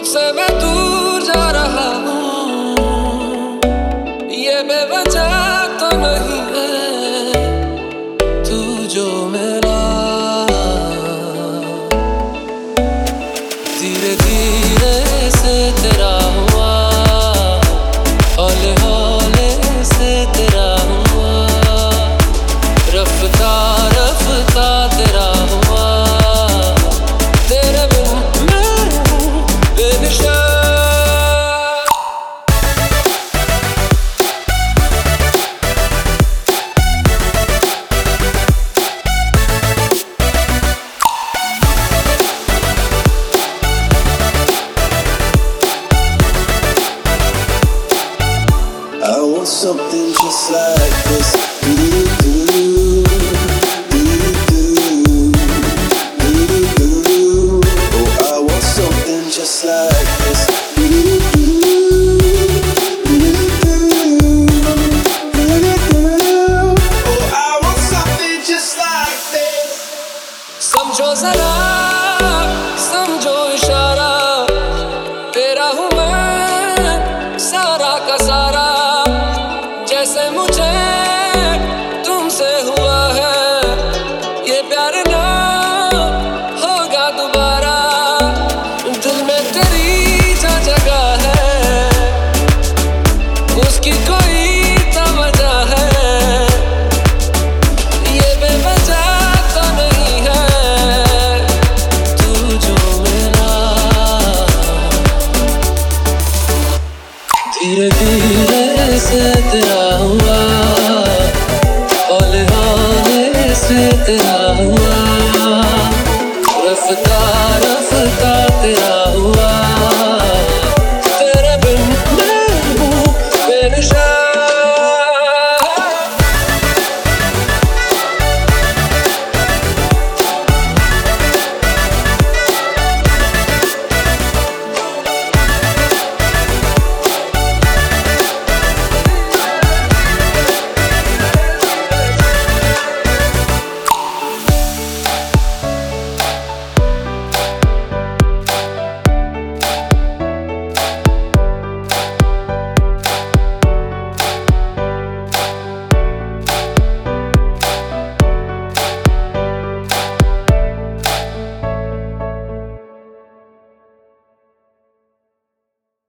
तुझसे मैं दूर जा रहा हूँ। ये बेवजह तो नहीं है तू जो मेरा। धीरे धीरे this. समझो जरा समझो इशारा तेरा हूँ मैं सारा का सारा धीरे धीरे से तेरा हुआ। पल आने से तेरा हुआ। रफ्ता रफ्ता तेरा